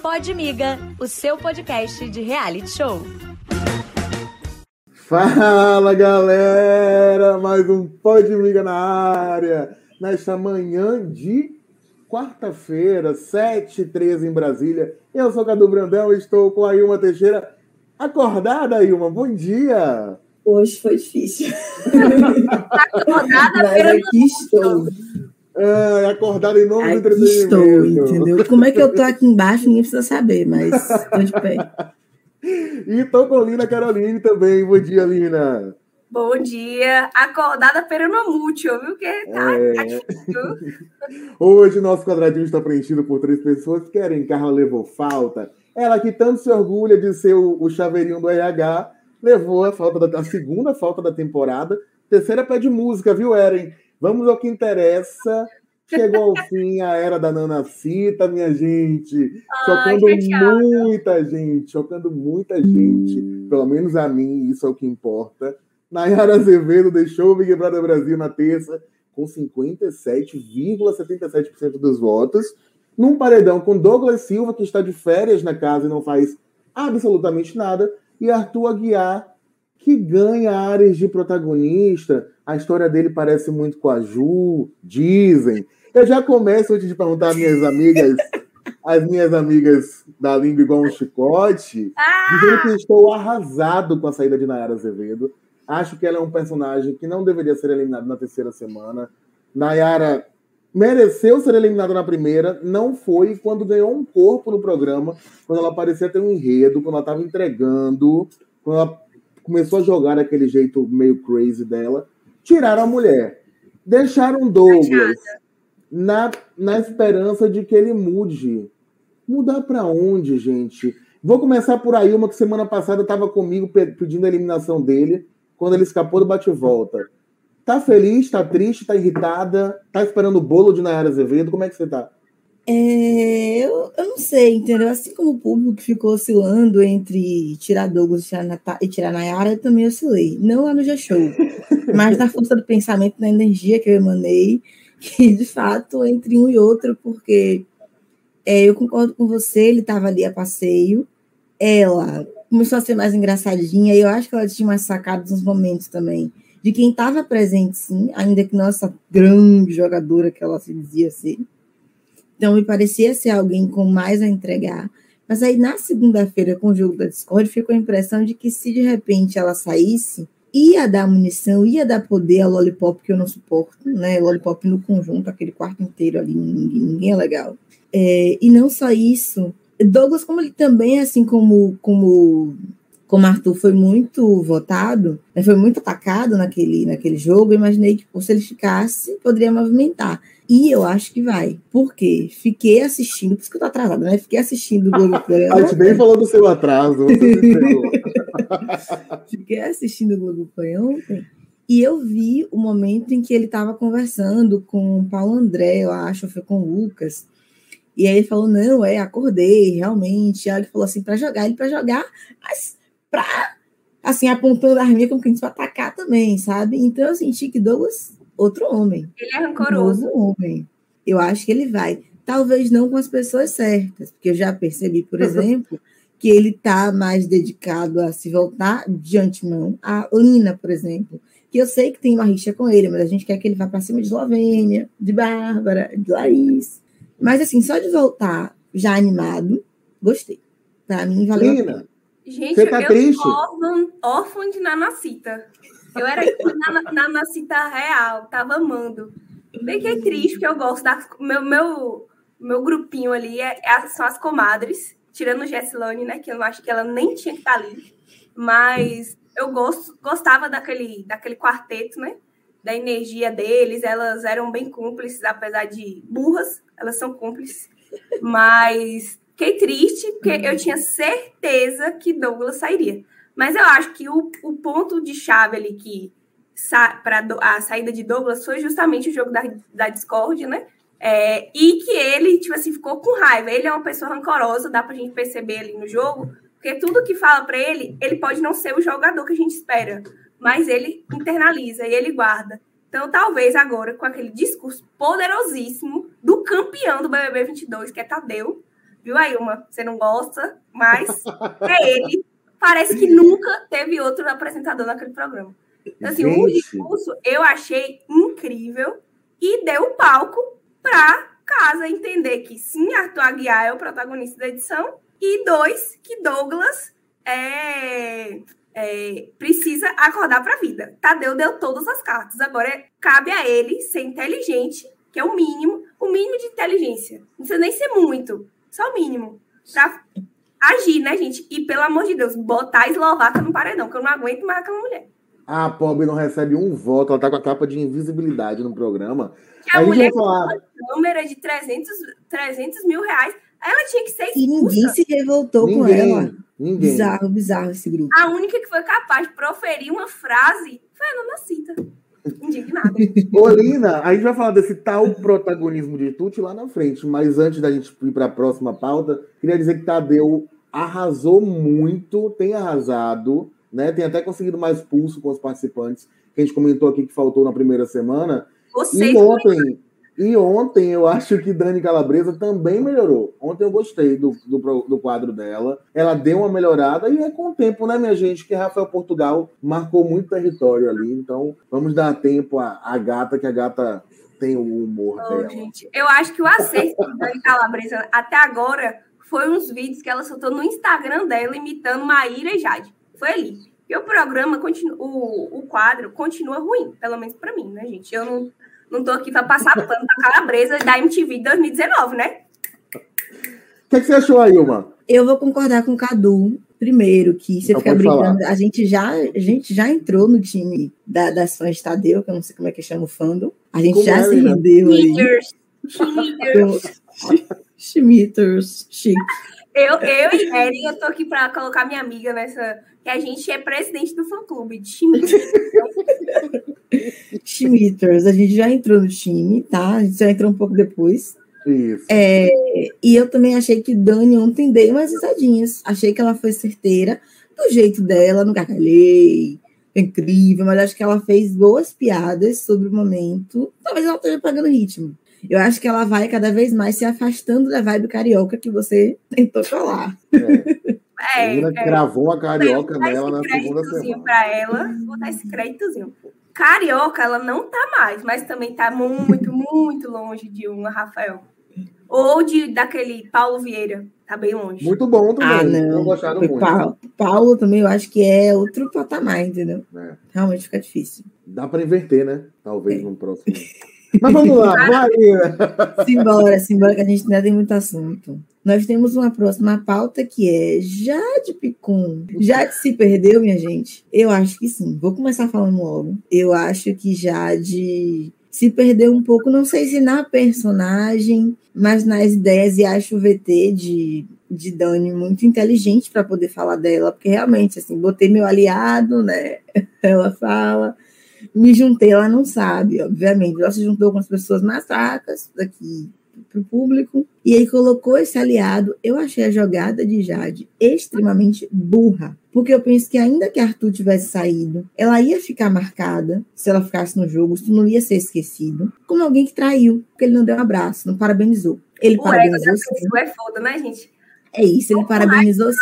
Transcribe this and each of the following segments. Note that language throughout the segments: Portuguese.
Pode Miga, o seu podcast de reality show. Fala galera, mais um Pode Miga na área. Nesta manhã de quarta-feira, 7h13 em Brasília. Eu sou Cadu Brandão e estou com a Ilma Teixeira. Acordada, Ilma, bom dia! Hoje foi difícil. Acordada, Mas aqui estou. Ah, acordada em nome do Aqui estou, entretenimento. entendeu? Como é que eu tô aqui embaixo, ninguém precisa saber, mas tô de pé. E estou com Lina Caroline também. Bom dia, Lina. Bom dia. Acordada peronomútil, viu? Que tá, É. tá difícil. Hoje nosso quadradinho está preenchido por três pessoas que querem. Carla levou falta. Ela que tanto se orgulha de ser o, o chaveirinho do RH, levou a falta da a segunda falta da temporada. Terceira pede música, viu, Eren? Vamos ao que interessa. Chegou ao fim a era da Nanacita, minha gente. Ai, Chocando chateada. muita gente, chocando muita gente. Pelo menos a mim, isso é o que importa. Nayara Azevedo deixou o Big Brother Brasil na terça com 57,77% dos votos. Num paredão com Douglas Silva, que está de férias na casa e não faz absolutamente nada, e Arthur Aguiar, que ganha áreas de protagonista. A história dele parece muito com a Ju, dizem. Eu já começo antes de perguntar às minhas amigas, as minhas amigas da língua igual um chicote, dizendo que estou arrasado com a saída de Nayara Azevedo. Acho que ela é um personagem que não deveria ser eliminado na terceira semana. Nayara mereceu ser eliminada na primeira, não foi quando ganhou um corpo no programa, quando ela parecia ter um enredo, quando ela estava entregando, quando ela começou a jogar daquele jeito meio crazy dela. Tiraram a mulher. Deixaram Douglas na, na esperança de que ele mude. Mudar para onde, gente? Vou começar por aí, uma que semana passada estava comigo pe- pedindo a eliminação dele, quando ele escapou do bate-volta. Tá feliz, tá triste, tá irritada, tá esperando o bolo de Nayara Azevedo? Como é que você tá? É, eu, eu não sei, entendeu? Assim como o público que ficou oscilando entre tirar Douglas e tirar, e Nayara, eu também oscilei. Não lá no G-Show, mas na força do pensamento, na energia que eu emanei, que de fato, entre um e outro, porque é, eu concordo com você, ele estava ali a passeio, ela começou a ser mais engraçadinha, e eu acho que ela tinha mais sacados nos momentos também, de quem estava presente, sim, ainda que não essa grande jogadora que ela se dizia ser. Então, me parecia ser alguém com mais a entregar. Mas aí, na segunda-feira, com o jogo da Discord, ficou a impressão de que se de repente ela saísse, ia dar munição, ia dar poder ao Lollipop, que eu não suporto, né? Lollipop no conjunto, aquele quarto inteiro ali, ninguém, ninguém é legal. É, e não só isso, Douglas, como ele também, assim como, como, como Arthur foi muito votado, né, foi muito atacado naquele, naquele jogo, eu imaginei que se ele ficasse, poderia movimentar. E eu acho que vai. Por quê? Fiquei assistindo, por isso que eu tô atrasada, né? Fiquei assistindo o Globo A gente nem falou do seu atraso. Fiquei assistindo o Globoplay ontem e eu vi o momento em que ele estava conversando com o Paulo André, eu acho, ou foi com o Lucas. E aí ele falou: Não, é, acordei, realmente. Aí ele falou assim: para jogar, ele para jogar, mas para, assim, apontando a arminha como que a gente vai atacar também, sabe? Então eu senti que Douglas, outro homem. Ele é rancoroso. Novo homem. Eu acho que ele vai. Talvez não com as pessoas certas, porque eu já percebi, por exemplo, que ele está mais dedicado a se voltar de antemão. A Lina, por exemplo, que eu sei que tem uma rixa com ele, mas a gente quer que ele vá para cima de Eslovênia, de Bárbara, de Laís. Mas assim, só de voltar já animado, gostei. Para mim, valeu. a pena. Lina, Gente, Você tá eu triste? sou órfã, de Nanacita. Eu era na, Nanacita real, tava amando. Fiquei triste, porque eu gosto da. Meu, meu, meu grupinho ali é, é- são as comadres, tirando Jessilane, né? Que eu acho que ela nem tinha que estar ali. Mas eu gosto, gostava daquele, daquele quarteto, né? Da energia deles. Elas eram bem cúmplices, apesar de burras, elas são cúmplices. Mas fiquei triste, porque eu tinha certeza que Douglas sairia. Mas eu acho que o, o ponto de chave ali que sa para a saída de Douglas foi justamente o jogo da, da Discord, né? É, e que ele, tipo assim, ficou com raiva. Ele é uma pessoa rancorosa, dá pra gente perceber ali no jogo, porque tudo que fala para ele, ele pode não ser o jogador que a gente espera, mas ele internaliza e ele guarda. Então, talvez agora, com aquele discurso poderosíssimo do campeão do BBB 22, que é Tadeu, Viu, Ailma? Você não gosta, mas é ele. Parece que nunca teve outro apresentador naquele programa. Então, assim, o discurso eu achei incrível e deu palco para casa entender que sim, Arthur Aguiar é o protagonista da edição e dois, que Douglas é, é, precisa acordar para a vida. Tadeu deu todas as cartas. Agora cabe a ele ser inteligente, que é o mínimo, o mínimo de inteligência. Não precisa nem ser muito, só o mínimo. Para agir, né, gente? E pelo amor de Deus, botar a eslovaca no paredão, que eu não aguento mais aquela mulher. A pobre não recebe um voto, ela tá com a capa de invisibilidade no programa. Que a, mulher com uma câmera de 300, 300 mil reais, ela tinha que ser expulsa. E ninguém se revoltou ninguém, com ela. Ninguém. Bizarro, bizarro esse grupo. A única que foi capaz de proferir uma frase foi a Nana Cita. Indignada. Olina, a gente vai falar desse tal protagonismo de Tuti lá na frente, mas antes da gente ir para a próxima pauta, queria dizer que Tadeu arrasou muito, tem arrasado, né? Tem até conseguido mais pulso com os participantes, que a gente comentou aqui que faltou na primeira semana. Vocês e ontem, e ontem eu acho que Dani Calabresa também melhorou. Ontem eu gostei do, do, do, quadro dela. Ela deu uma melhorada e é com o tempo, né, minha gente? Que Rafael Portugal marcou muito território ali. Então vamos dar tempo à, à gata, que a gata tem o humor oh, dela. Gente, eu acho que o acerto de Dani Calabresa até agora foi uns vídeos que ela soltou no Instagram dela imitando Maíra e Jade. Foi ali. E o programa, continua, o, o quadro, continua ruim, pelo menos para mim, né, gente? Eu não não tô aqui para passar pano da calabresa da MTV 2019, né? O que, que, você achou aí, Ilma? Eu vou concordar com o Cadu. Primeiro, que você fica brincando. A gente, já, a gente já entrou no time da, das fãs de Tadeu, que eu não sei como é que chama o fandom. A gente como já é, se né? rendeu Schmitters. Schmitters. Chique. Eu, eu e Eren, eu tô aqui para colocar minha amiga nessa. Que a gente é presidente do fã-clube de Schmitters. Schmitters, a gente já entrou no time, tá? A gente já entrou um pouco depois. Isso. É, e eu também achei que Dani ontem deu umas risadinhas. Achei que ela foi certeira, do jeito dela, não gargalhei, incrível, mas acho que ela fez boas piadas sobre o momento. Talvez ela esteja pagando ritmo. Eu acho que ela vai cada vez mais se afastando da vibe carioca que você tentou falar. É. É, é, gravou a carioca nela na segunda semana. Para ela, vou dar esse créditozinho. Carioca, ela não tá mais, mas também tá muito, muito longe de uma Rafael. Ou de daquele Paulo Vieira, tá bem longe. Muito bom também. Ah, não. gostaram muito. Paulo, Paulo também eu acho que é outro patamar, entendeu? É. Realmente fica difícil. Dá para inverter, né? Talvez é. no próximo. Mas vamos lá, vai! Simbora, simbora, que a gente ainda tem muito assunto. Nós temos uma próxima pauta que é Jade Picon. Jade se perdeu, minha gente? Eu acho que sim. Vou começar falando logo. Eu acho que Jade se perdeu um pouco, não sei se na personagem, mas nas ideias, e acho o VT de, de Dani muito inteligente para poder falar dela, porque realmente, assim, botei meu aliado, né? Ela fala me juntei, ela não sabe, obviamente. Ela se juntou com as pessoas mais fracas daqui para o público, e aí colocou esse aliado. Eu achei a jogada de Jade extremamente burra, porque eu penso que ainda que Arthur tivesse saído, ela ia ficar marcada se ela ficasse no jogo, isso não ia ser esquecido, como alguém que traiu, porque ele não deu um abraço, não parabenizou. Ele o parabenizou sim. é foda, né, gente? É isso, ele parabenizou sim.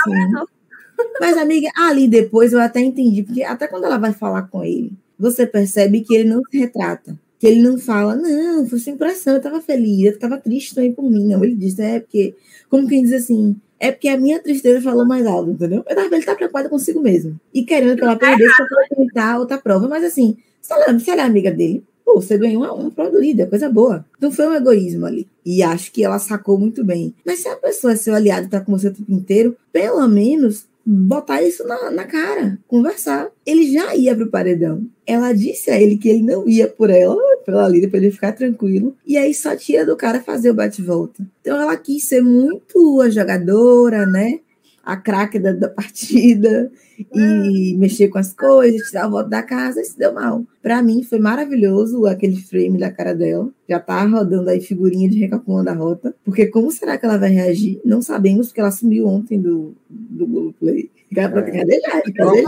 Mas, amiga, ali depois eu até entendi, porque até quando ela vai falar com ele, você percebe que ele não se retrata. Que ele não fala, não, foi sem impressão, eu estava feliz, eu estava triste também por mim. Não, ele diz, é porque, como quem diz assim, é porque a minha tristeza falou mais alto, entendeu? Eu tava, ele tá preocupado consigo mesmo. E querendo que ela perdesse para tentar outra prova. Mas assim, se ela é amiga dele, pô, você ganhou uma, uma prova do líder, coisa boa. Não foi um egoísmo ali. E acho que ela sacou muito bem. Mas se a pessoa é seu aliado e tá com você o tempo inteiro, pelo menos botar isso na, na cara, conversar. Ele já ia pro paredão. Ela disse a ele que ele não ia por ela, pela Lida, para ele ficar tranquilo. E aí só tira do cara fazer o bate-volta. Então ela quis ser muito a jogadora, né? A craque da, da, partida e mexer com as coisas, tirar o voto da casa, e se deu mal. Para mim foi maravilhoso aquele frame da cara dela. Já tá rodando aí figurinha de recalculando a rota, porque como será que ela vai reagir? Não sabemos, porque ela sumiu ontem do, do Globoplay. Cadê, é. cadê Jade? Cadê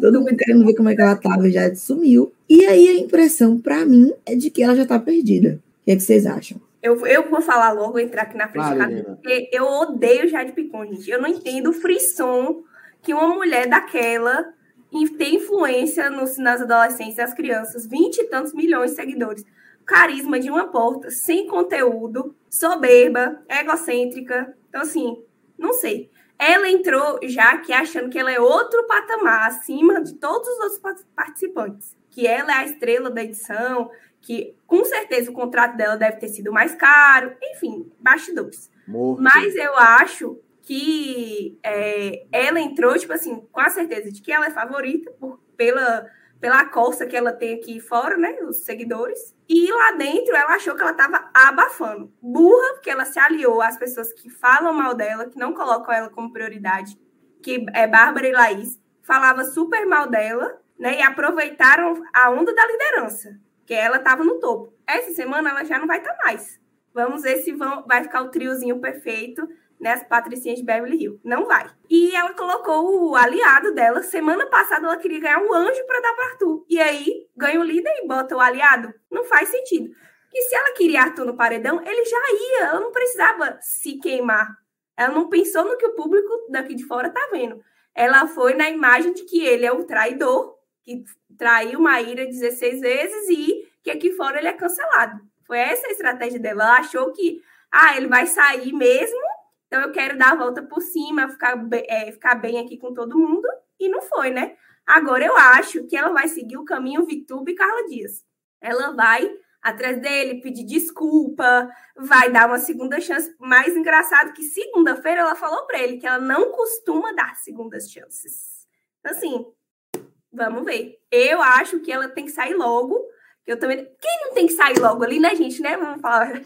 Todo mundo querendo ver como é que ela tava, já sumiu. E aí a impressão para mim é de que ela já tá perdida. O que, é que vocês acham? Eu, eu vou falar logo, entrar aqui na frente porque eu odeio Jade Picon, gente. Eu não entendo o frisson que uma mulher daquela tem influência nos, nas adolescentes e as crianças, 20 e tantos milhões de seguidores. Carisma de uma porta, sem conteúdo, soberba, egocêntrica. Então, assim, não sei. Ela entrou já que achando que ela é outro patamar, acima de todos os outros pa- participantes. Que ela é a estrela da edição, que com certeza o contrato dela deve ter sido mais caro. Enfim, bastidores. Morto. Mas eu acho que é, ela entrou, tipo assim, com a certeza de que ela é favorita por, pela, pela costa que ela tem aqui fora, né? Os seguidores. E lá dentro ela achou que ela tava abafando. Burra, porque ela se aliou às pessoas que falam mal dela, que não colocam ela como prioridade, que é Bárbara e Laís, falava super mal dela, né? E aproveitaram a onda da liderança, que ela tava no topo. Essa semana ela já não vai estar mais. Vamos ver se vão, vai ficar o triozinho perfeito, né? As patricinhas de Beverly Hills. Não vai. E ela colocou o aliado dela. Semana passada ela queria ganhar um anjo para dar para Arthur. E aí ganha o líder e bota o aliado. Não faz sentido. E se ela queria Arthur no paredão, ele já ia. Ela não precisava se queimar. Ela não pensou no que o público daqui de fora tá vendo. Ela foi na imagem de que ele é o traidor, que traiu Maíra 16 vezes e que aqui fora ele é cancelado. Foi essa a estratégia dela. Ela achou que, ah, ele vai sair mesmo, então eu quero dar a volta por cima, ficar, é, ficar bem aqui com todo mundo. E não foi, né? Agora eu acho que ela vai seguir o caminho Vitube e Carla Dias. Ela vai atrás dele, pedir desculpa, vai dar uma segunda chance. Mais engraçado que segunda-feira ela falou para ele que ela não costuma dar segundas chances. Então, assim, vamos ver. Eu acho que ela tem que sair logo. Eu também. Quem não tem que sair logo ali, né, gente? Né? Vamos falar.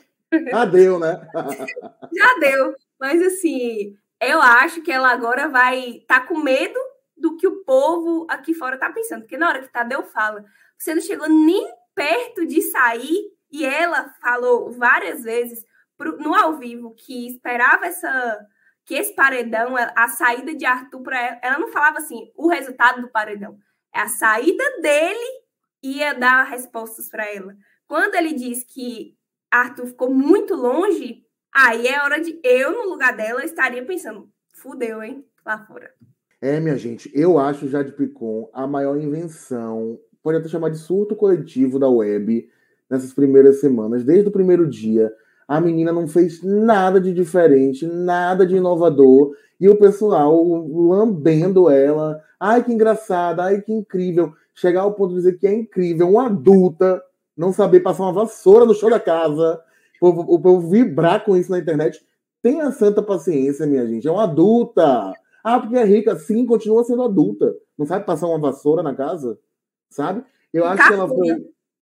Ah, deu, né? Já deu. Mas assim, eu acho que ela agora vai estar tá com medo do que o povo aqui fora tá pensando. Porque na hora que Tadeu fala, você não chegou nem perto de sair, e ela falou várias vezes pro- no ao vivo que esperava essa que esse paredão, a a saída de Arthur para ela, ela não falava assim, o resultado do paredão. É a saída dele ia dar respostas para ela. Quando ele diz que Arthur ficou muito longe, aí é hora de eu, no lugar dela, estaria pensando, fudeu, hein? Lá fora. É, minha gente, eu acho Jade Picon a maior invenção, pode até chamar de surto coletivo da web nessas primeiras semanas. Desde o primeiro dia, a menina não fez nada de diferente, nada de inovador, e o pessoal lambendo ela. Ai, que engraçada, ai, que incrível. Chegar ao ponto de dizer que é incrível, uma adulta não saber passar uma vassoura no chão da casa, o povo, vibrar com isso na internet. Tenha santa paciência, minha gente. É uma adulta. Ah, porque é rica, sim, continua sendo adulta. Não sabe passar uma vassoura na casa? Sabe? Eu acho que ela foi.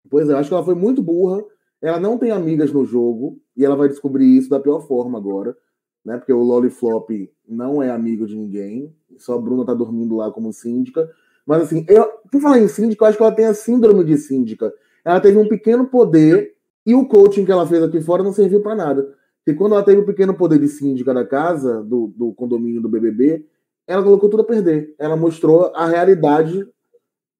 Pois é, eu acho que ela foi muito burra. Ela não tem amigas no jogo e ela vai descobrir isso da pior forma agora, né? Porque o Loliflop não é amigo de ninguém. Só a Bruna tá dormindo lá como síndica. Mas assim, eu, por falar em síndica, eu acho que ela tem a síndrome de síndica. Ela teve um pequeno poder e o coaching que ela fez aqui fora não serviu para nada. E quando ela teve o pequeno poder de síndica da casa, do, do condomínio do BBB, ela colocou tudo a perder. Ela mostrou a realidade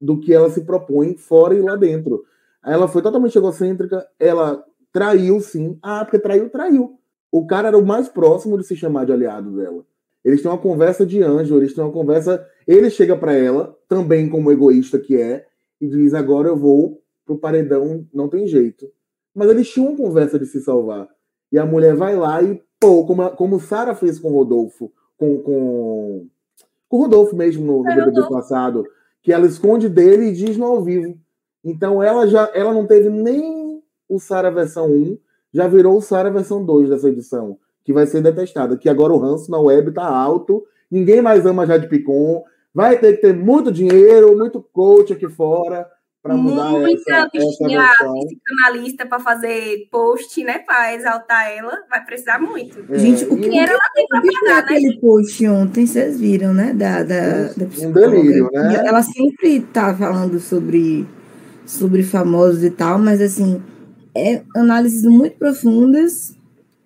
do que ela se propõe fora e lá dentro. Ela foi totalmente egocêntrica, ela traiu sim. Ah, porque traiu, traiu. O cara era o mais próximo de se chamar de aliado dela. Eles têm uma conversa de anjo, eles têm uma conversa. Ele chega para ela, também como egoísta que é, e diz: Agora eu vou pro paredão, não tem jeito. Mas eles tinham uma conversa de se salvar. E a mulher vai lá e, pô, como, como Sara fez com o Rodolfo, com, com, com o Rodolfo mesmo no, no É, BBB Rodolfo. passado, que ela esconde dele e diz no ao vivo. Então ela já ela não teve nem o Sara versão 1, já virou o Sara versão 2 dessa edição, que vai ser detestada. Que agora o ranço na web tá alto, ninguém mais ama Jade Picon, vai ter que ter muito dinheiro, muito coach aqui fora para mudar Muita essa, essa bichinha psicanalista para fazer post, né? Para exaltar ela. Vai precisar muito. É, Gente, o que Dinheiro ela tem para pagar, né? aquele post ontem, vocês viram, né? Da, da, da Um delírio, né? Ela sempre tá falando sobre, sobre famosos e tal, mas assim, é análises muito profundas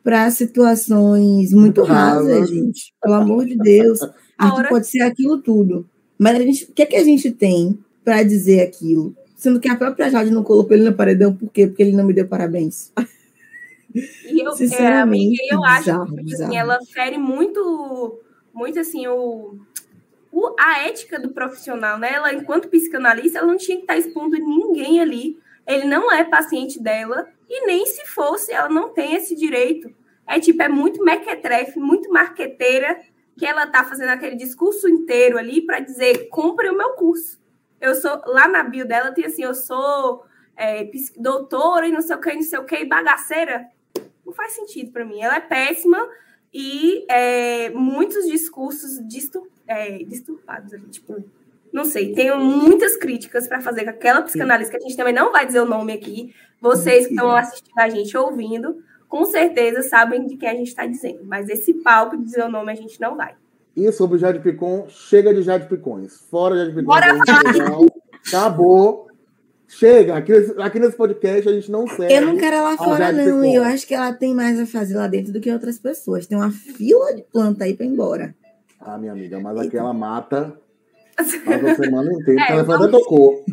para situações muito rasas. gente. Pelo amor de Deus. Arthur hora- pode ser aquilo tudo. Mas a gente, o que, é que a gente tem para dizer aquilo? Sendo que a própria Jade não colocou ele no paredão, por quê? Porque ele não me deu parabéns. E eu, é, Sinceramente, eu acho bizarro, que tipo bizarro. assim, ela fere muito, muito assim, o, o- a ética do profissional, né? Ela, enquanto psicanalista, ela não tinha que estar expondo ninguém ali. Ele não é paciente dela, e nem se fosse, ela não tem esse direito. É tipo, é muito mequetrefe, muito marqueteira, que ela tá fazendo aquele discurso inteiro ali para dizer, compre o meu curso. Eu sou, lá na bio dela tem assim, eu sou é, doutora e não sei o que, não sei o que, bagaceira. Não faz sentido para mim. Ela é péssima e é, muitos discursos distur, é, disturbados ali, tipo, não sei, tenho muitas críticas para fazer com aquela psicanalista que a gente também não vai dizer o nome aqui. Vocês que estão assistindo a gente ouvindo, com certeza sabem de quem a gente está dizendo, mas esse palco de dizer o nome a gente não vai. E sobre o Jade Picon, chega de Jade Picões. Fora Jade. Bora não, acabou. Chega. Aqui, nesse- aqui nesse podcast a gente não serve. Eu não quero ela fora, Jade não. Picon. E eu acho que ela tem mais a fazer lá dentro do que outras pessoas. Tem uma fila de planta aí pra ir embora. Ah, minha amiga, mas aquela mata passa a semana inteira. É, o telefone até tocou.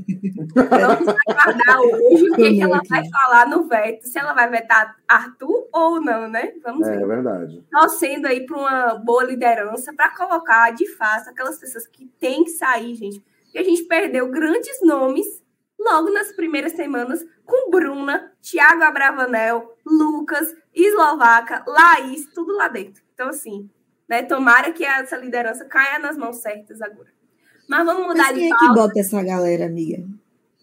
Vamos aguardar hoje o que, que ela vai falar no veto, se ela vai vetar Arthur ou não, né? Vamos É ver. verdade. torcendo aí para uma boa liderança, para colocar de fato aquelas pessoas que têm que sair, gente. Porque a gente perdeu grandes nomes logo nas primeiras semanas com Bruna, Thiago Abravanel, Lucas, Eslovaca, Laís, tudo lá dentro. Então, assim, né, tomara que essa liderança caia nas mãos certas agora. Mas vamos mudar Mas de quem é que bota essa galera, amiga?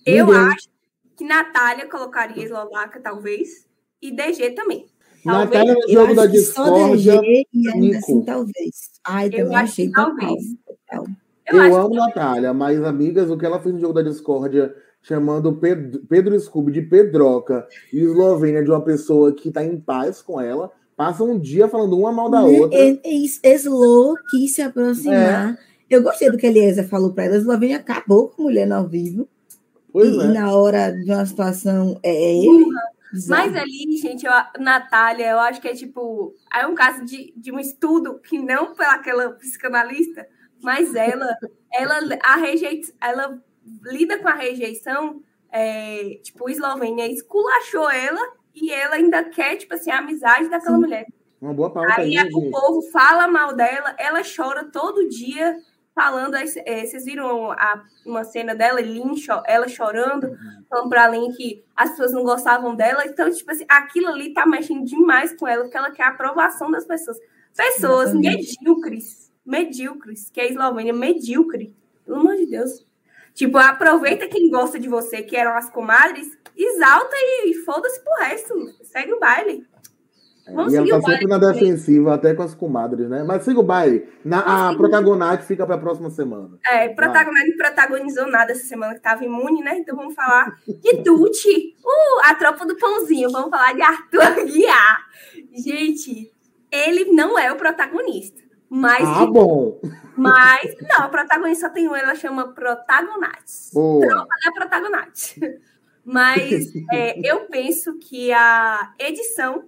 Eu acho que Natália colocaria Eslovaca, talvez, e DG também. Talvez. Natália no Eu jogo da que discórdia. DG e ainda Nico. assim, talvez. Ai, Eu também achei que talvez. total. Eu, acho amo Natália, mas, amigas, o que ela fez no jogo da discórdia, chamando Pedro, Pedro Scooby de Pedroca e Eslovênia de uma pessoa que tá em paz com ela, passa um dia falando uma mal da Né? outra. E- e- Slow quis se aproximar. É. Eu gostei do que a Eliezer falou para ela. A Eslovênia acabou com mulher no ao vivo. Pois e é. na hora de uma situação é é ele. Mas ali, gente, eu, Natália, eu acho que é tipo. É um caso de, de um estudo que não pelaquela psicanalista, mas ela, ela, a rejeit, ela lida com a rejeição. É, tipo, Eslovênia esculachou ela e ela ainda quer, tipo assim, a amizade daquela Sim. mulher. Uma boa pauta Aí aí, o gente. povo fala mal dela, ela chora todo dia falando. é, vocês viram a- uma cena dela, Lin, cho- ela chorando, falando pra Lin que as pessoas não gostavam dela. Então, tipo assim, aquilo ali tá mexendo demais com ela, porque ela quer a aprovação das pessoas. Pessoas Exatamente. medíocres, medíocres, que é a Eslovênia medíocre, pelo amor de Deus. Tipo, aproveita quem gosta de você, que eram as comadres, exalta e, e foda-se pro resto. Segue o baile. Vamos E ela tá baile sempre na defensiva, até com as comadres, né? Mas siga o baile. Na, a protagonista fica pra próxima semana. É, protagonista não protagonizou nada essa semana que estava imune, né? Então vamos falar de Tuti, uh, a tropa do pãozinho. Vamos falar de Arthur Aguiar. Gente, ele não é o protagonista. Mas, Ah, bom. mas não, o protagonista só tem um, ela chama Protagonates. Boa. Não é Protagonates. Mas é, eu penso que a edição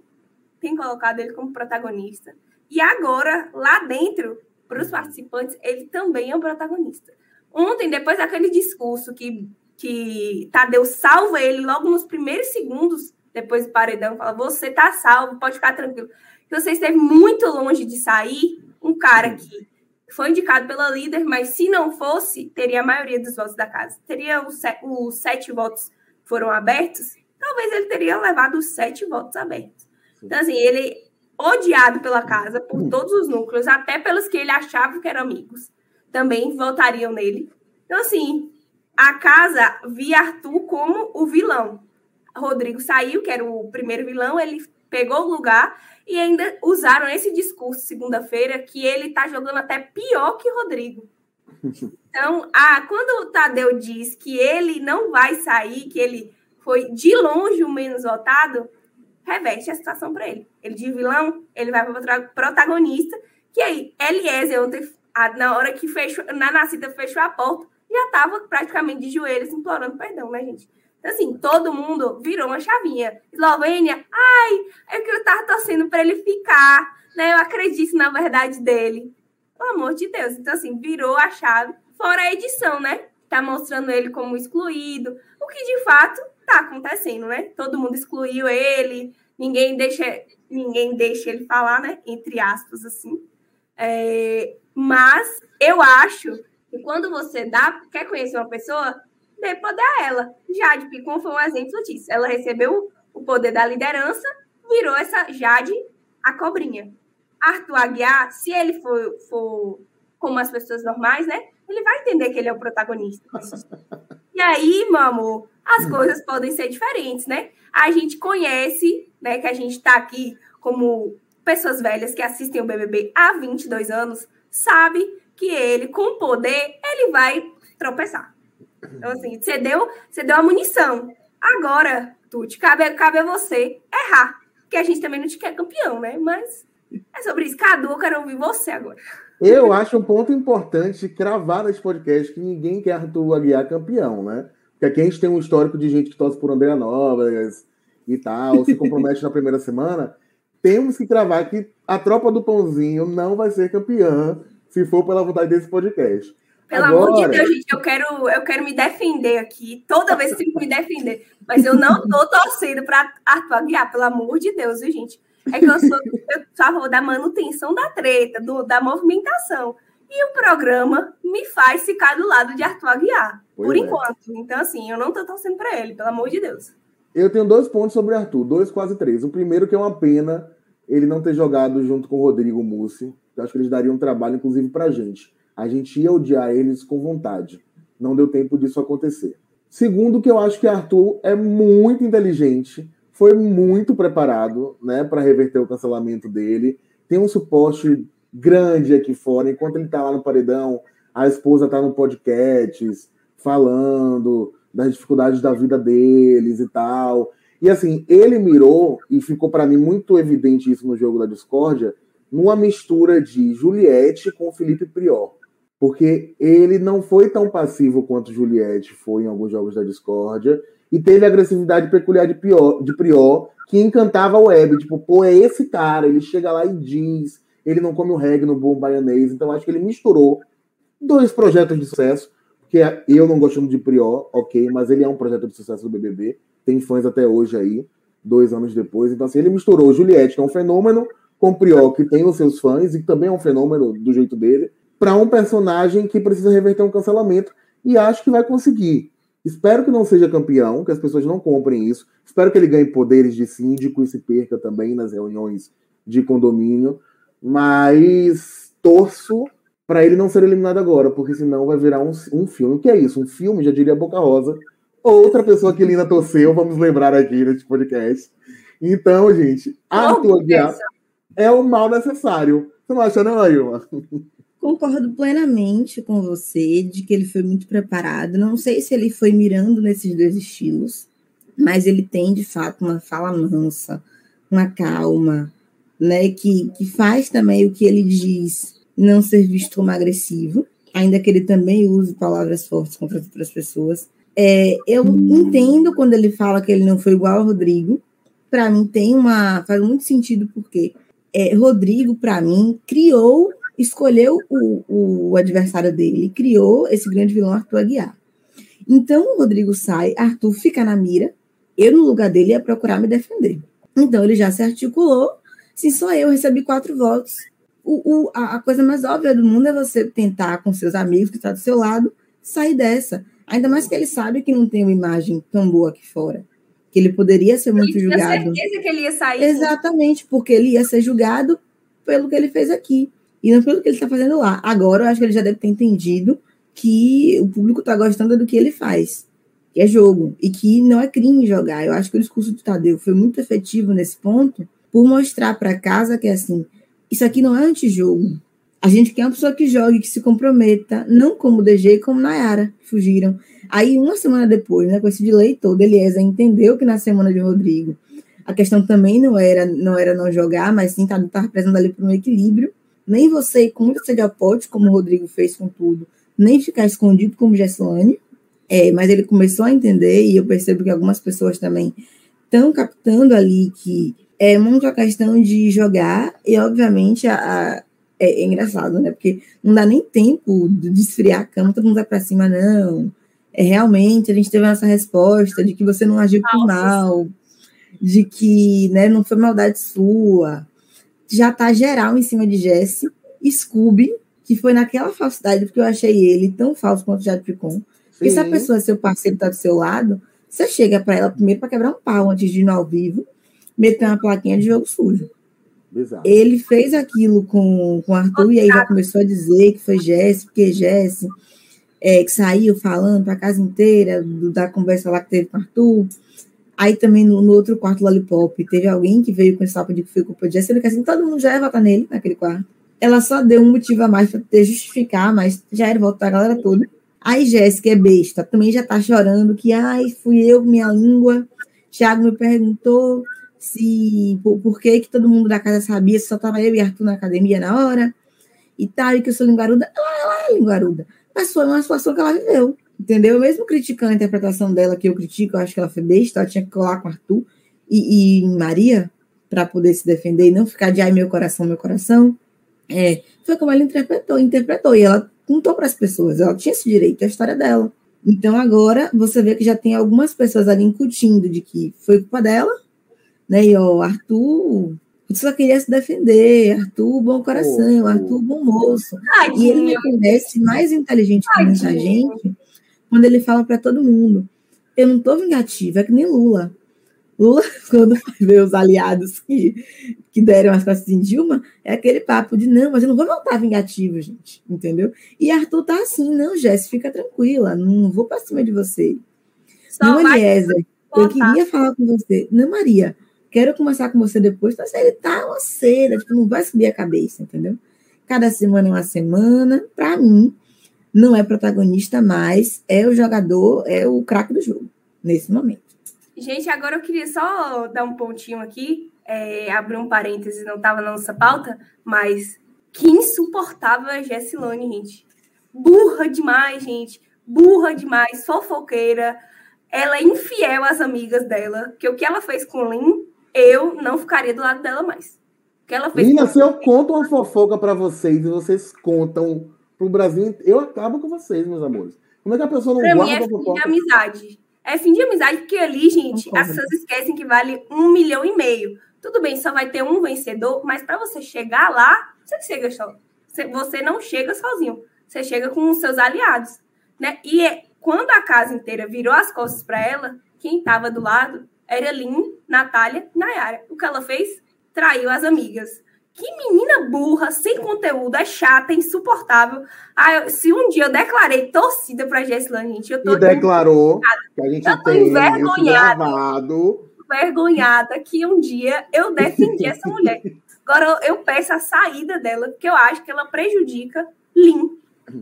tem colocado ele como protagonista. E agora, lá dentro, para os participantes, ele também é o protagonista. Ontem, depois daquele discurso que, que Tadeu salva ele logo nos primeiros segundos, depois do paredão, fala: Você tá salvo, pode ficar tranquilo. Que você esteve muito longe de sair, um cara que foi indicado pela líder, mas se não fosse, teria a maioria dos votos da casa. Teria os, se- os sete votos foram abertos, talvez ele teria levado os sete votos abertos. Então, assim, ele odiado pela casa, por todos os núcleos, até pelos que ele achava que eram amigos, também votariam nele. Então, assim, a casa via Arthur como o vilão. Rodrigo saiu, que era o primeiro vilão, ele pegou o lugar e ainda usaram esse discurso segunda-feira que ele tá jogando até pior que Rodrigo. Então, ah, quando o Tadeu diz que ele não vai sair, que ele foi de longe o menos votado, reverte a situação para ele. Ele de vilão, ele vai para protagonista, que aí, Eliezer, ontem, a- na hora que fechou, na Nascida fechou a porta, já estava praticamente de joelhos implorando perdão, né, gente? Assim, todo mundo virou uma chavinha. Eslovênia, ai, é que eu tava torcendo para ele ficar, né? Eu acredito na verdade dele. Pelo amor de Deus. Então, assim, virou a chave. Fora a edição, né? Tá mostrando ele como excluído. O que de fato tá acontecendo, né? Todo mundo excluiu ele. ninguém deixa, ninguém deixa ele falar, né? Entre aspas, assim. É, mas eu acho que quando você dá, quer conhecer uma pessoa, dê poder a ela. Jade Picon foi um exemplo disso. Ela recebeu o poder da liderança, virou essa Jade a cobrinha. Arthur Aguiar, se ele for, for como as pessoas normais, né? Ele vai entender que ele é o protagonista. E aí, meu amor, as coisas podem ser diferentes, né? A gente conhece, né, que a gente está aqui como pessoas velhas que assistem o BBB há 22 anos, sabe que ele, com poder, ele vai tropeçar. Então, assim, você deu, você deu a munição. Agora, Tuti, cabe, cabe a você errar. Porque a gente também não te quer campeão, né? Mas é sobre isso. Cadu, eu quero ouvir você agora. Eu acho um ponto importante cravar nesse podcast que ninguém quer Arthur Aguiar campeão, né? Porque aqui a gente tem um histórico de gente que torce por Andréa Novas e tal, se compromete na primeira semana. Temos que cravar que a tropa do pãozinho não vai ser campeã se for pela vontade desse podcast. Pelo Agora... amor de Deus, gente, eu quero, eu quero me defender aqui. Toda vez que me defender. Mas eu não tô torcendo para Arthur Aguiar, pelo amor de Deus, viu, gente? É que eu sou, eu favor da manutenção da treta, do, da movimentação. E o programa me faz ficar do lado de Arthur Aguiar, pois por é. enquanto. Então, assim, eu não tô torcendo para ele, pelo amor de Deus. Eu tenho dois pontos sobre Arthur, dois, quase três. O primeiro que é uma pena ele não ter jogado junto com o Rodrigo Mussi. Eu acho que eles dariam um trabalho, inclusive, pra gente. A gente ia odiar eles com vontade. Não deu tempo disso acontecer. Segundo, que eu acho que Arthur é muito inteligente foi muito preparado né, para reverter o cancelamento dele. Tem um suporte grande aqui fora. Enquanto ele está lá no paredão, a esposa está no podcast falando das dificuldades da vida deles e tal. E assim, ele mirou, e ficou para mim muito evidente isso no jogo da discórdia, numa mistura de Juliette com Felipe Prior. Porque ele não foi tão passivo quanto Juliette foi em alguns jogos da discórdia e teve a agressividade peculiar de, Prior, de Prior, que encantava a web. Tipo, pô, é esse cara, ele chega lá e diz, ele não come o reggae no bom baianês. Então, acho que ele misturou dois projetos de sucesso, que eu não gosto de Prior, ok, mas ele é um projeto de sucesso do BBB, tem fãs até hoje aí, dois anos depois. Então, assim, ele misturou Juliette, que é um fenômeno, com Prior, que tem os seus fãs e que também é um fenômeno do jeito dele, para um personagem que precisa reverter um cancelamento e acho que vai conseguir. Espero que não seja campeão, que as pessoas não comprem isso. Espero que ele ganhe poderes de síndico e se perca também nas reuniões de condomínio. Mas torço para ele não ser eliminado agora, porque senão vai virar um, um filme. O que é isso? Um filme, já diria Boca Rosa. Outra pessoa que Lina torceu, vamos lembrar aqui nesse podcast. Então, gente, Arthur Aguiar é o mal necessário. Você não acha, não, Ailma? Concordo plenamente com você de que ele foi muito preparado. Não sei se ele foi mirando nesses dois estilos, mas ele tem de fato uma fala mansa, uma calma, né, que, que faz também o que ele diz não ser visto como agressivo, ainda que ele também use palavras fortes contra outras pessoas. É, eu entendo quando ele fala que ele não foi igual ao Rodrigo. Para mim tem uma faz muito sentido porque é, Rodrigo para mim criou escolheu o, o adversário dele, criou esse grande vilão Arthur Aguiar. Então o Rodrigo sai, Arthur fica na mira, eu no lugar dele ia procurar me defender. Então ele já se articulou, se só eu recebi quatro votos. O, o, a, a, coisa mais óbvia do mundo é você tentar com seus amigos que estão tá do seu lado sair dessa. Ainda mais que ele sabe que não tem uma imagem tão boa aqui fora. Que ele poderia ser muito ele julgado. certeza que ele ia sair. Exatamente, porque ele ia ser julgado pelo que ele fez aqui e não pelo que ele está fazendo lá. Agora, eu acho que ele já deve ter entendido que o público está gostando do que ele faz, que é jogo, e que não é crime jogar. Eu acho que o discurso do Tadeu foi muito efetivo nesse ponto, por mostrar para casa que, assim, isso aqui não é antijogo. A gente quer uma pessoa que jogue, que se comprometa, não como o DG como Nayara, que fugiram. Aí, uma semana depois, né, com esse delay todo, Eliezer entendeu que na semana de Rodrigo a questão também não era não era não jogar, mas sim estar tá, tá representando ali para um equilíbrio nem você ir com muita sede a pote, como o Rodrigo fez com tudo, nem ficar escondido como Gesslane, é, mas ele começou a entender, e eu percebo que algumas pessoas também estão captando ali que é muito a questão de jogar, e obviamente a, a é, é, engraçado, né? Porque não dá nem tempo de esfriar a cama, todo mundo vai para cima, não. É realmente, a gente teve essa resposta de que você não agiu por mal. de que né, não foi maldade sua. Já tá geral em cima de Jesse. Scooby, que foi naquela falsidade, porque eu achei ele tão falso quanto o Jade Picon. Porque se a pessoa, seu parceiro, tá do seu lado, você chega para ela primeiro para quebrar um pau antes de ir no ao vivo, meter uma plaquinha de jogo sujo. Exato. Ele fez aquilo com o Arthur e aí já começou a dizer que foi Jesse, porque Jesse é, que saiu falando para a casa inteira do, da conversa lá que teve com o Arthur. Aí também no, no, outro quarto Lollipop teve alguém que veio com esse papo de que foi culpa de quer assim, todo mundo já ia votar nele naquele quarto. Ela só deu um motivo a mais para ter justificar, mas já era voto da galera toda. Aí Jéssica é besta, também já tá chorando que, ai, fui eu, minha língua. Thiago me perguntou se por, por, que, que todo mundo da casa sabia, se só tava eu e Arthur na academia na hora e tal, e que eu sou linguaruda. Ela, ela é linguaruda. Mas foi uma situação que ela viveu, entendeu? Mesmo criticando a interpretação dela, que eu critico, eu acho que ela foi besta, ela tinha que colar com Arthur e, e Maria para poder se defender e não ficar de ai, meu coração, meu coração. É, foi como ela interpretou, interpretou, e ela contou para as pessoas, ela tinha esse direito, é a história dela. Então agora você vê que já tem algumas pessoas ali incutindo de que foi culpa dela, né? E o Arthur só queria se defender, Arthur, bom coração, oh, Arthur, bom moço. Ai, e ele me parece mais inteligente que muita gente quando ele fala para todo mundo: eu não tô vingativa, é que nem Lula. Lula, quando vê os aliados que, que deram as costas em Dilma, é aquele papo de não, mas eu não vou voltar vingativo, gente, entendeu? E Arthur tá assim, não, Jéssica, fica tranquila, não vou para cima de você. Só não, Eliezer, eu queria falar com você. Não, Maria, quero conversar com você depois. Então, ele tá uma cera, tipo, não vai subir a cabeça, entendeu? Cada semana é uma semana, para mim, não é protagonista mais, é o jogador, é o craque do jogo, nesse momento. Gente, agora eu queria só dar um pontinho aqui, é, abrir um parênteses, não estava na nossa pauta, mas que insuportável é a Jessilane, gente. Burra demais, gente. Burra demais, fofoqueira. Ela é infiel às amigas dela, que o que ela fez com Lin, eu não ficaria do lado dela mais. O que ela fez Lina, se eu conto uma fofoca para vocês e vocês contam pro Brasil, eu acabo com vocês, meus amores. Como é que a pessoa não pra guarda mim é? Fim de amizade. É fim de amizade, porque ali, gente, as pessoas esquecem que vale um milhão e meio. Tudo bem, só vai ter um vencedor, mas para você chegar lá, você chega só. Você não chega sozinho. Você chega com os seus aliados, né? E é, quando a casa inteira virou as costas para ela, quem estava do lado era Lin, Natália, Nayara. O que ela fez? Traiu as amigas. Que menina burra, sem conteúdo, é chata, é insuportável. Ah, eu, se um dia eu declarei torcida pra Jessilane, gente, eu tô. E declarou que a gente eu tô envergonhada. Envergonhada que um dia eu defendi essa mulher. Agora eu peço a saída dela, porque eu acho que ela prejudica Lin.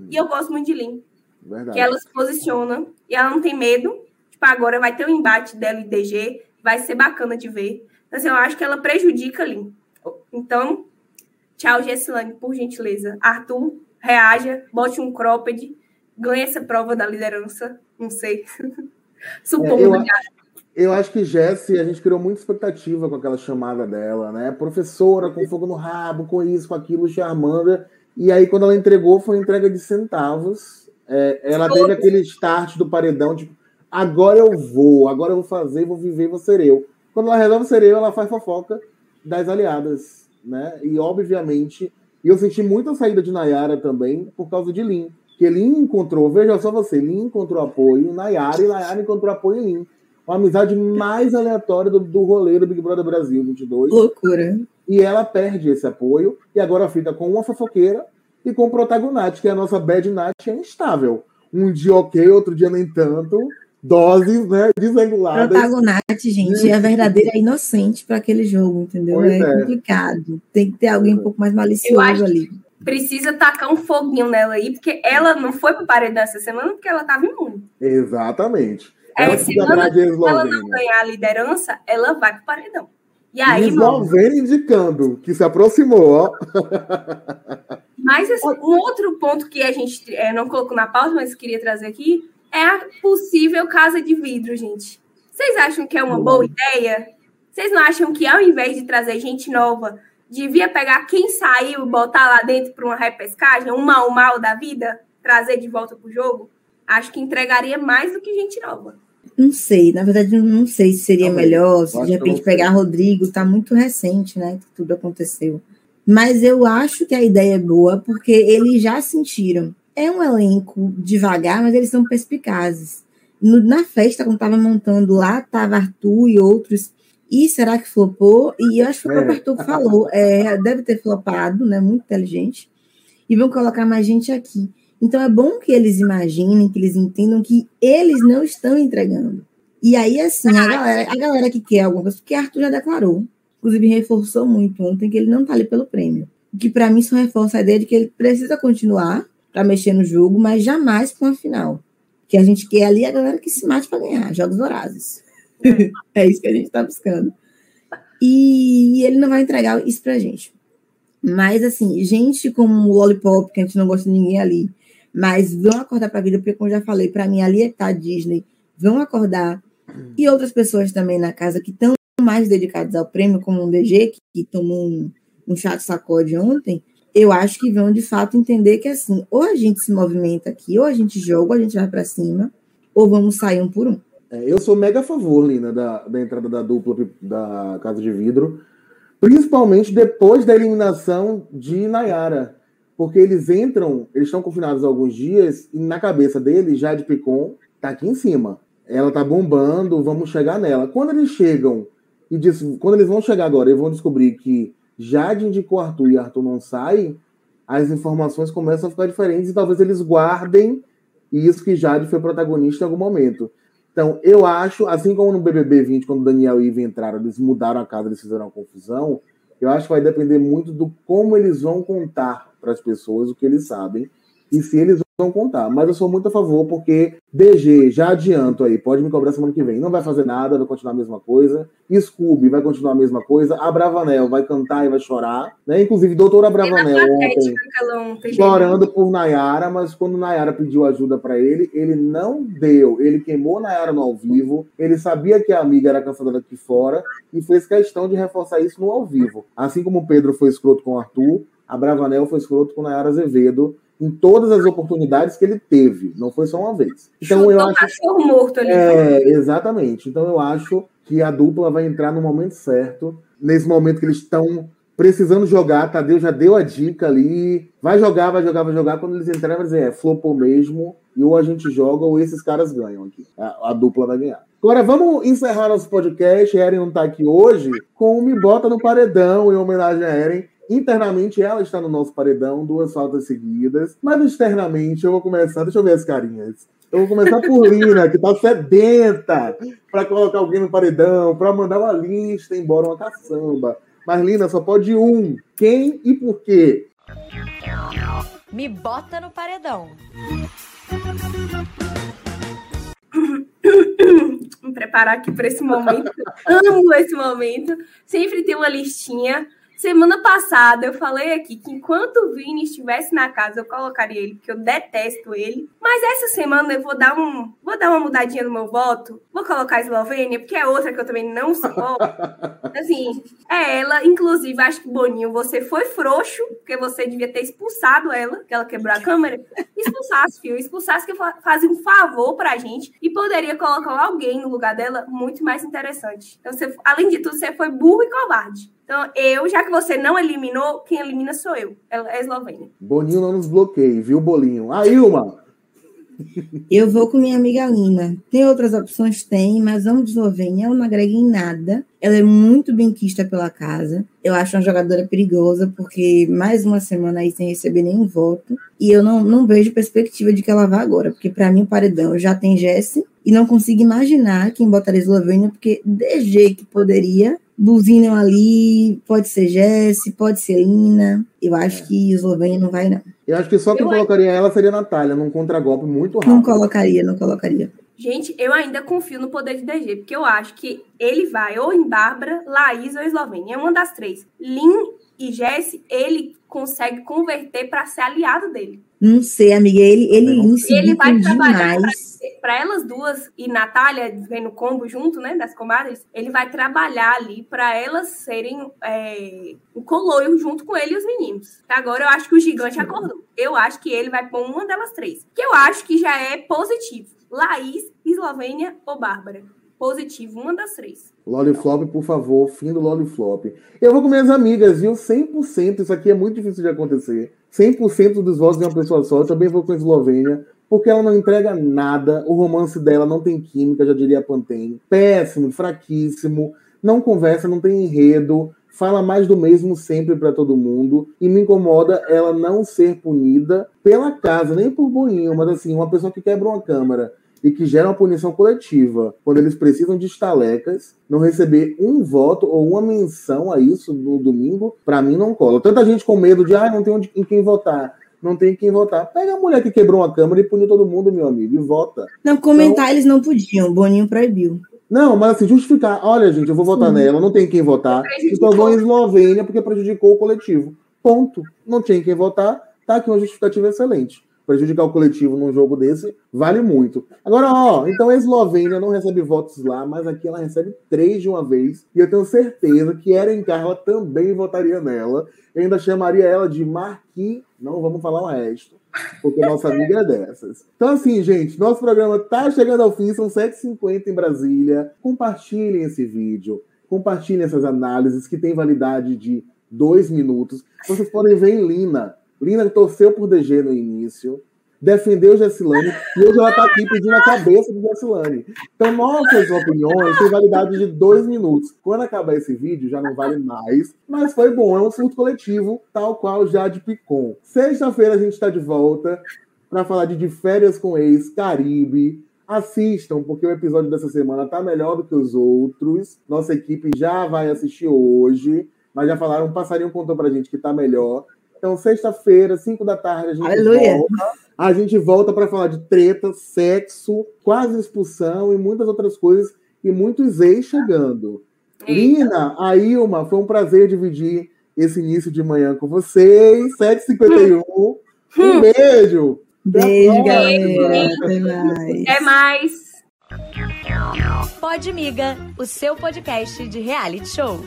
E eu gosto muito de Lin. Verdade. Que ela se posiciona e ela não tem medo. Tipo, agora vai ter o um embate dela e DG, vai ser bacana de ver. Mas assim, eu acho que ela prejudica Lin. Então, tchau, Gessilane, por gentileza. Arthur, reaja, bote um cropped, ganhe essa prova da liderança. Não sei. Supondo é, eu, eu acho que Jessie, a gente criou muita expectativa com aquela chamada dela, né? Professora com fogo no rabo, com isso, com aquilo, charmanda. E aí, quando ela entregou, foi entrega de centavos. É, ela teve aquele start do paredão, tipo, agora eu vou, agora eu vou fazer, vou viver, vou ser eu. Quando ela resolve ser eu, ela faz fofoca das aliadas, né? E obviamente, e eu senti muita saída de Nayara também por causa de Lin. Que Lin encontrou, veja só você, Lin encontrou apoio Nayara e Nayara encontrou apoio em Lin. Uma amizade mais aleatória do, do rolê do Big Brother Brasil 22. Loucura. E ela perde esse apoio e agora fica com uma fofoqueira e com o protagonista, que é a nossa bad night é instável. Um dia ok, outro dia nem tanto doses, né, desanguladas. Protagonate, gente, é a verdadeira inocente para aquele jogo, entendeu? É, é, complicado. Tem que ter alguém um pouco mais malicioso ali. Precisa tacar um foguinho nela aí, porque ela não foi para o paredão essa semana porque ela estava imune. Exatamente. É, ela, semana, se ela não ganhar a liderança, ela vai para o paredão. E aí, Eslovênia indicando que se aproximou, ó. Mas assim, um outro ponto que a gente é, não colocou na pauta, mas queria trazer aqui, é a possível casa de vidro, gente. Vocês acham que é uma boa ideia? Vocês não acham que ao invés de trazer gente nova, devia pegar quem saiu e botar lá dentro para uma repescagem, um mal mal da vida, trazer de volta para o jogo? Acho que entregaria mais do que gente nova. Não sei, na verdade, não sei se seria Talvez. melhor, se de repente pegar Rodrigo, tá muito recente, né? Que tudo aconteceu. Mas eu acho que a ideia é boa, porque eles já sentiram. É um elenco devagar, mas eles são perspicazes. No- na festa, quando tava montando lá, tava Arthur e outros. E será que flopou? E eu acho que o próprio É. Arthur falou, é, deve ter flopado, né? Muito inteligente. E vão colocar mais gente aqui. Então é bom que eles imaginem, que eles entendam que eles não estão entregando. E aí, assim, a galera, a galera que quer alguma coisa, porque Arthur já declarou, inclusive reforçou muito ontem que ele não tá ali pelo prêmio. O que para mim só reforça a ideia de que ele precisa continuar para mexer no jogo, mas jamais com a final. Que a gente quer ali a galera que se mate para ganhar, jogos vorazes. é isso que a gente tá buscando. E ele não vai entregar isso pra gente. Mas, assim, gente como o Lollipop, que a gente não gosta de ninguém ali, mas vão acordar pra vida, porque, como já falei, pra mim ali é tá a Disney, vão acordar. E outras pessoas também na casa que estão mais dedicadas ao prêmio, como o DG, que, que tomou um, um chato sacode ontem, eu acho que vão de fato entender que assim, ou a gente se movimenta aqui, ou a gente joga, ou a gente vai pra cima, ou vamos sair um por um. É, eu sou mega a favor, Lina, da, da entrada da dupla da Casa de Vidro, principalmente depois da eliminação de Nayara. Porque eles entram, eles estão confinados alguns dias, e na cabeça deles, Jade Picon tá aqui em cima. Ela tá bombando, vamos chegar nela. Quando eles chegam e diz, quando eles vão chegar agora, eles vão descobrir que Jade indicou Arthur e Arthur não sai, as informações começam a ficar diferentes e talvez eles guardem isso que Jade foi protagonista em algum momento. Então, eu acho, assim como no BBB 20, quando Daniel e Iva entraram, eles mudaram a casa, eles fizeram uma confusão, eu acho que vai depender muito do como eles vão contar para as pessoas o que eles sabem e se eles vão contar. Mas eu sou muito a favor, porque DG, já adianto aí, pode me cobrar semana que vem. Não vai fazer nada, vai continuar a mesma coisa. Scooby vai continuar a mesma coisa. A Bravanel vai cantar e vai chorar. Né? Inclusive, doutora Bravanel ontem chorando por Nayara, mas quando Nayara pediu ajuda pra ele, ele não deu. Ele queimou Nayara no ao vivo. Ele sabia que a amiga era caçadora aqui fora e fez questão de reforçar isso no ao vivo. Assim como o Pedro foi escroto com o Arthur, a Bravanel foi escroto com Nayara Azevedo em todas as oportunidades que ele teve. Não foi só uma vez. Então eu Chutou o acho cachorro morto ali. é, exatamente. Então eu acho que a dupla vai entrar no momento certo, nesse momento que eles estão precisando jogar. Tadeu já deu a dica ali. Vai jogar, vai jogar, vai jogar. Quando eles entrarem, vai dizer, é, flopou mesmo. E ou a gente joga, ou esses caras ganham aqui. A, a dupla vai ganhar. Agora vamos encerrar nosso podcast. Eren não tá aqui hoje, com o Me Bota no Paredão, em homenagem a Eren. Internamente, ela está no nosso paredão, duas faltas seguidas. Mas externamente, eu vou começar. Deixa eu ver as carinhas. Eu vou começar por Lina, que tá sedenta para colocar alguém no paredão, para mandar uma lista, embora uma caçamba. Mas, Lina, só pode um. Quem e por quê? Me bota no paredão. me preparar aqui para esse momento. Amo esse momento. Sempre tem uma listinha. Semana passada eu falei aqui que enquanto o Vini estivesse na casa, eu colocaria ele, porque eu detesto ele. Mas essa semana eu vou dar um, vou dar uma mudadinha no meu voto. Vou colocar a Eslovênia, porque é outra que eu também não suporto. Assim, é ela. Inclusive, acho que Boninho, você foi frouxo, porque você devia ter expulsado ela, que ela quebrou a câmera. Expulsasse, filho. Expulsasse que fa- fazia um favor pra gente e poderia colocar alguém no lugar dela muito mais interessante. Então, você, além de tudo, você foi burro e covarde. Então, eu, já que você não eliminou, quem elimina sou eu. Ela é a Eslovênia. Boninho não nos bloqueie, viu, Bolinho? Ah, Ilma! Eu vou com minha amiga Lina. Tem outras opções? Tem, mas vamos de Eslovênia. Ela não agrega em nada. Ela é muito benquista pela casa. Eu acho uma jogadora perigosa, porque mais uma semana aí sem receber nenhum voto. E eu não, não vejo perspectiva de que ela vá agora, porque para mim o paredão já tem Jesse. E não consigo imaginar quem botaria Eslovênia, porque DG que poderia, buzinam ali, pode ser Jesse, pode ser Lina. Eu acho que Eslovênia não vai, não. Eu acho que só quem Eu- colocaria ela seria a Natália, num contragolpe muito Não rápido. colocaria, não colocaria. Gente, eu ainda confio no poder de DG, porque eu acho que ele vai ou em Bárbara, Laís ou Eslovênia. É uma das três. Lin e Jesse, ele consegue converter para ser aliado dele. Não sei, amiga. Ele, ele, Não. ele vai trabalhar demais. Para elas duas e Natália vendo combo junto, né, das comadres, ele vai trabalhar ali para elas serem é, o coloio junto com ele e os meninos. Agora eu acho que o gigante acordou. Eu acho que ele vai pôr uma delas três, que eu acho que já é positivo. Laís, Eslovênia ou Bárbara? Positivo, uma das três. Loliflop, por favor, fim do Loliflop. Eu vou com minhas amigas, viu? 100%, isso aqui é muito difícil de acontecer. 100% dos votos de uma pessoa só. Eu também vou com a Eslovênia, porque ela não entrega nada. O romance dela não tem química, já diria a Pantene. Péssimo, fraquíssimo. Não conversa, não tem enredo. Fala mais do mesmo sempre para todo mundo. E me incomoda ela não ser punida pela casa, nem por boinho, mas assim, uma pessoa que quebra uma câmera e que gera uma punição coletiva, quando eles precisam de estalecas, não receber um voto ou uma menção a isso no domingo, para mim não cola. Tanta gente com medo de, ah, não tem onde, em quem votar. Não tem quem votar. Pega a mulher que quebrou a Câmara e puniu todo mundo, meu amigo, e vota. Não, comentar então, eles não podiam, Boninho proibiu. Não, mas assim, justificar. Olha, gente, eu vou votar nela, não tem quem votar. Então vou em Eslovênia porque prejudicou o coletivo. Ponto. Não tinha quem votar, tá aqui uma justificativa excelente prejudicar o coletivo num jogo desse vale muito. Agora, ó, então a Eslovênia não recebe votos lá, mas aqui ela recebe três de uma vez. E eu tenho certeza que Eren Carla também votaria nela. Eu ainda chamaria ela de Marquis. Não vamos falar o resto, porque nossa amiga é dessas. Então, assim, gente, nosso programa tá chegando ao fim, são 7h50 em Brasília. Compartilhem esse vídeo, compartilhem essas análises que têm validade de dois minutos. Vocês podem ver em Lina Lina torceu por DG no início, defendeu Gessilane e hoje ela está aqui pedindo a cabeça de Gessilane. Então, nossas opiniões têm validade de dois minutos. Quando acabar esse vídeo, já não vale mais, mas foi bom, é um surto coletivo, tal qual já de Picon. Sexta-feira a gente está de volta para falar de De Férias com Ex, Caribe. Assistam, porque o episódio dessa semana está melhor do que os outros. Nossa equipe já vai assistir hoje, mas já falaram, um passarinho contou pra gente que está melhor. Então, sexta-feira, 5 da tarde, a gente Aleluia. volta. A gente volta para falar de treta, sexo, quase expulsão e muitas outras coisas. E muitos ex chegando. Eita. Lina, a Ilma, foi um prazer dividir esse início de manhã com vocês. 7h51. um hum. beijo. Beijo, galera. Até mais. Até mais. Pode Miga, o seu podcast de reality show.